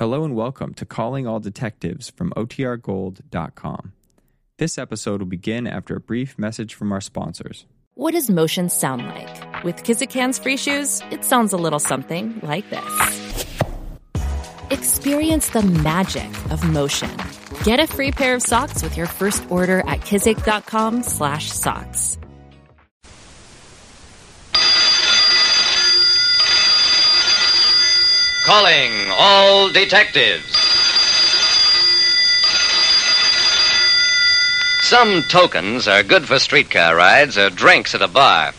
Hello and welcome to Calling All Detectives from OTRGold.com. This episode will begin after a brief message from our sponsors. What does motion sound like? With Kizik hands free shoes, it sounds a little something like this. Experience the magic of motion. Get a free pair of socks with your first order at kizik.com Calling all detectives. Some tokens are good for streetcar rides or drinks at a bar.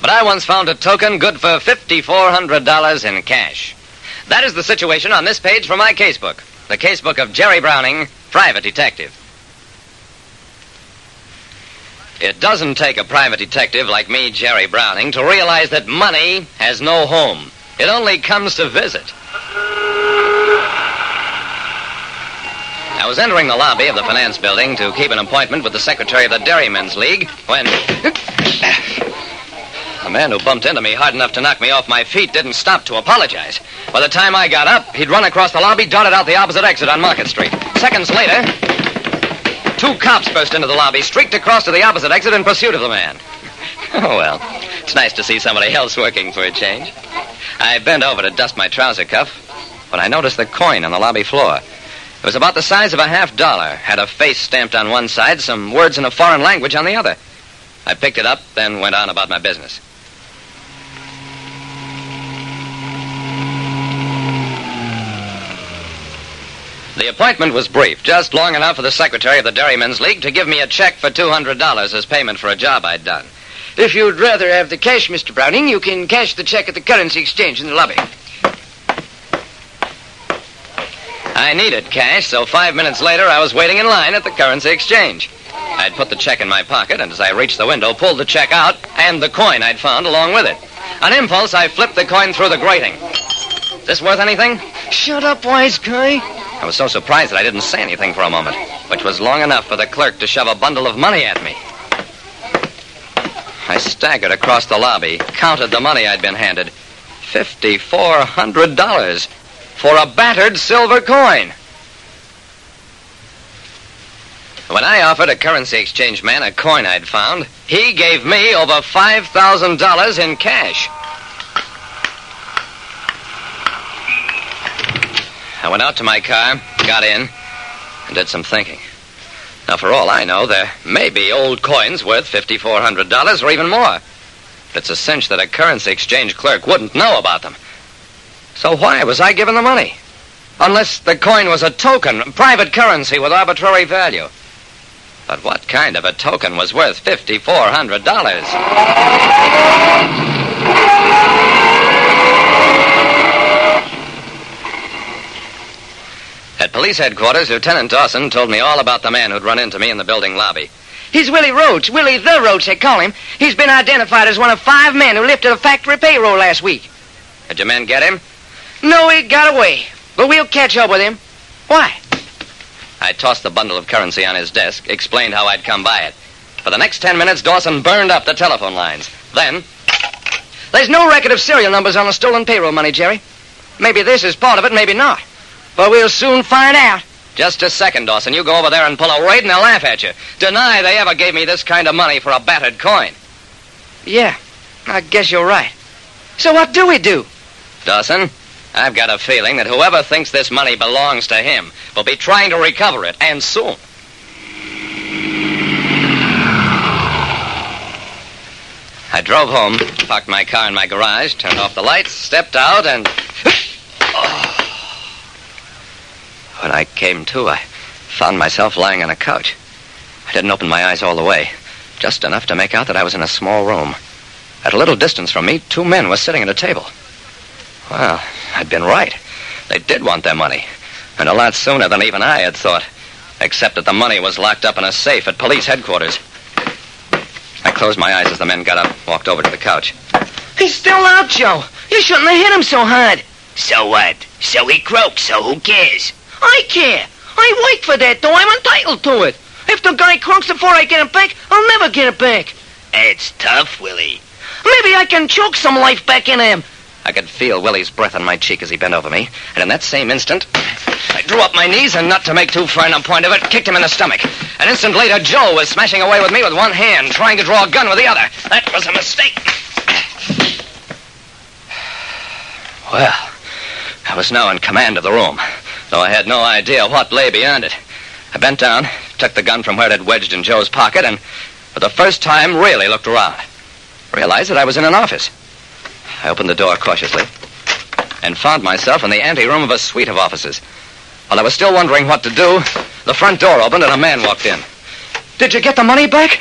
But I once found a token good for $5,400 in cash. That is the situation on this page from my casebook. The casebook of Jerry Browning, private detective. It doesn't take a private detective like me, Jerry Browning, to realize that money has no home. It only comes to visit. I was entering the lobby of the finance building to keep an appointment with the secretary of the Dairymen's League when. The man who bumped into me hard enough to knock me off my feet didn't stop to apologize. By the time I got up, he'd run across the lobby, darted out the opposite exit on Market Street. Seconds later, two cops burst into the lobby, streaked across to the opposite exit in pursuit of the man. Oh, well, it's nice to see somebody else working for a change. I bent over to dust my trouser cuff when I noticed the coin on the lobby floor. It was about the size of a half dollar, had a face stamped on one side, some words in a foreign language on the other. I picked it up, then went on about my business. The appointment was brief, just long enough for the secretary of the Dairymen's League to give me a check for $200 as payment for a job I'd done. If you'd rather have the cash, Mr. Browning, you can cash the check at the currency exchange in the lobby. I needed cash, so five minutes later I was waiting in line at the currency exchange. I'd put the check in my pocket, and as I reached the window, pulled the check out and the coin I'd found along with it. On impulse, I flipped the coin through the grating. Is this worth anything? Shut up, wise guy. I was so surprised that I didn't say anything for a moment, which was long enough for the clerk to shove a bundle of money at me. I staggered across the lobby, counted the money I'd been handed. $5,400 for a battered silver coin. When I offered a currency exchange man a coin I'd found, he gave me over $5,000 in cash. I went out to my car, got in, and did some thinking. Now, for all I know, there may be old coins worth $5,400 or even more. But it's a cinch that a currency exchange clerk wouldn't know about them. So why was I given the money? Unless the coin was a token, private currency with arbitrary value. But what kind of a token was worth $5,400? At police headquarters, Lieutenant Dawson told me all about the man who'd run into me in the building lobby. He's Willie Roach, Willie the Roach, they call him. He's been identified as one of five men who lifted a factory payroll last week. Did your men get him? No, he got away. But we'll catch up with him. Why? I tossed the bundle of currency on his desk, explained how I'd come by it. For the next ten minutes, Dawson burned up the telephone lines. Then. There's no record of serial numbers on the stolen payroll money, Jerry. Maybe this is part of it, maybe not. But we'll soon find out. Just a second, Dawson. You go over there and pull a raid and they'll laugh at you. Deny they ever gave me this kind of money for a battered coin. Yeah, I guess you're right. So what do we do? Dawson, I've got a feeling that whoever thinks this money belongs to him will be trying to recover it, and soon. I drove home, parked my car in my garage, turned off the lights, stepped out, and. When I came to, I found myself lying on a couch. I didn't open my eyes all the way, just enough to make out that I was in a small room. At a little distance from me, two men were sitting at a table. Well, I'd been right. They did want their money, and a lot sooner than even I had thought. Except that the money was locked up in a safe at police headquarters. I closed my eyes as the men got up, walked over to the couch. He's still out, Joe. You shouldn't have hit him so hard. So what? So he croaked, so who cares? I care. I worked for that, though. I'm entitled to it. If the guy croaks before I get it back, I'll never get it back. It's tough, Willie. Maybe I can choke some life back in him. I could feel Willie's breath on my cheek as he bent over me, and in that same instant, I drew up my knees and, not to make too fine a point of it, kicked him in the stomach. An instant later, Joe was smashing away with me with one hand, trying to draw a gun with the other. That was a mistake. Well, I was now in command of the room, though I had no idea what lay beyond it. I bent down, took the gun from where it had wedged in Joe's pocket, and for the first time really looked around. Realized that I was in an office. I opened the door cautiously and found myself in the anteroom of a suite of offices. While I was still wondering what to do, the front door opened and a man walked in. Did you get the money back?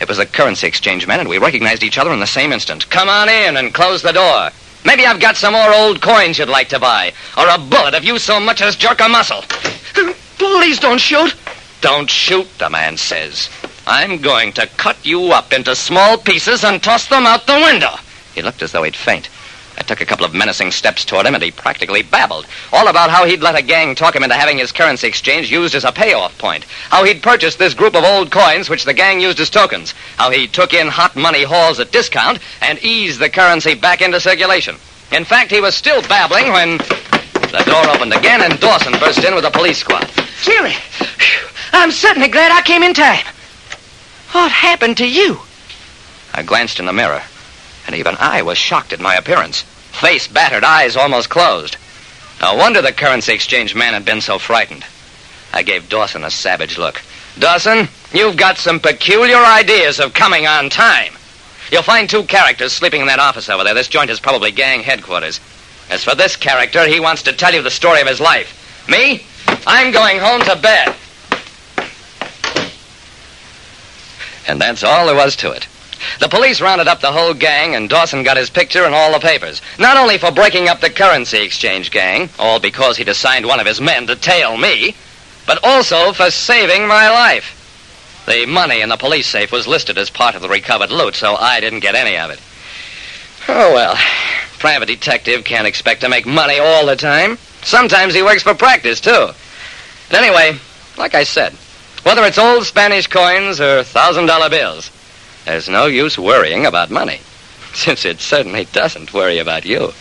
It was a currency exchange man, and we recognized each other in the same instant. Come on in and close the door. Maybe I've got some more old coins you'd like to buy, or a bullet if you so much as jerk a muscle. Please don't shoot. Don't shoot, the man says. I'm going to cut you up into small pieces and toss them out the window. He looked as though he'd faint. I took a couple of menacing steps toward him, and he practically babbled. All about how he'd let a gang talk him into having his currency exchange used as a payoff point. How he'd purchased this group of old coins, which the gang used as tokens. How he took in hot money hauls at discount and eased the currency back into circulation. In fact, he was still babbling when the door opened again and Dawson burst in with a police squad. Jerry, phew, I'm certainly glad I came in time. What happened to you? I glanced in the mirror, and even I was shocked at my appearance. Face battered, eyes almost closed. No wonder the currency exchange man had been so frightened. I gave Dawson a savage look. Dawson, you've got some peculiar ideas of coming on time. You'll find two characters sleeping in that office over there. This joint is probably gang headquarters. As for this character, he wants to tell you the story of his life. Me? I'm going home to bed. And that's all there was to it. The police rounded up the whole gang, and Dawson got his picture in all the papers. Not only for breaking up the currency exchange gang, all because he'd assigned one of his men to tail me, but also for saving my life. The money in the police safe was listed as part of the recovered loot, so I didn't get any of it. Oh, well. Private detective can't expect to make money all the time. Sometimes he works for practice, too. But anyway, like I said, whether it's old Spanish coins or thousand dollar bills, there's no use worrying about money, since it certainly doesn't worry about you.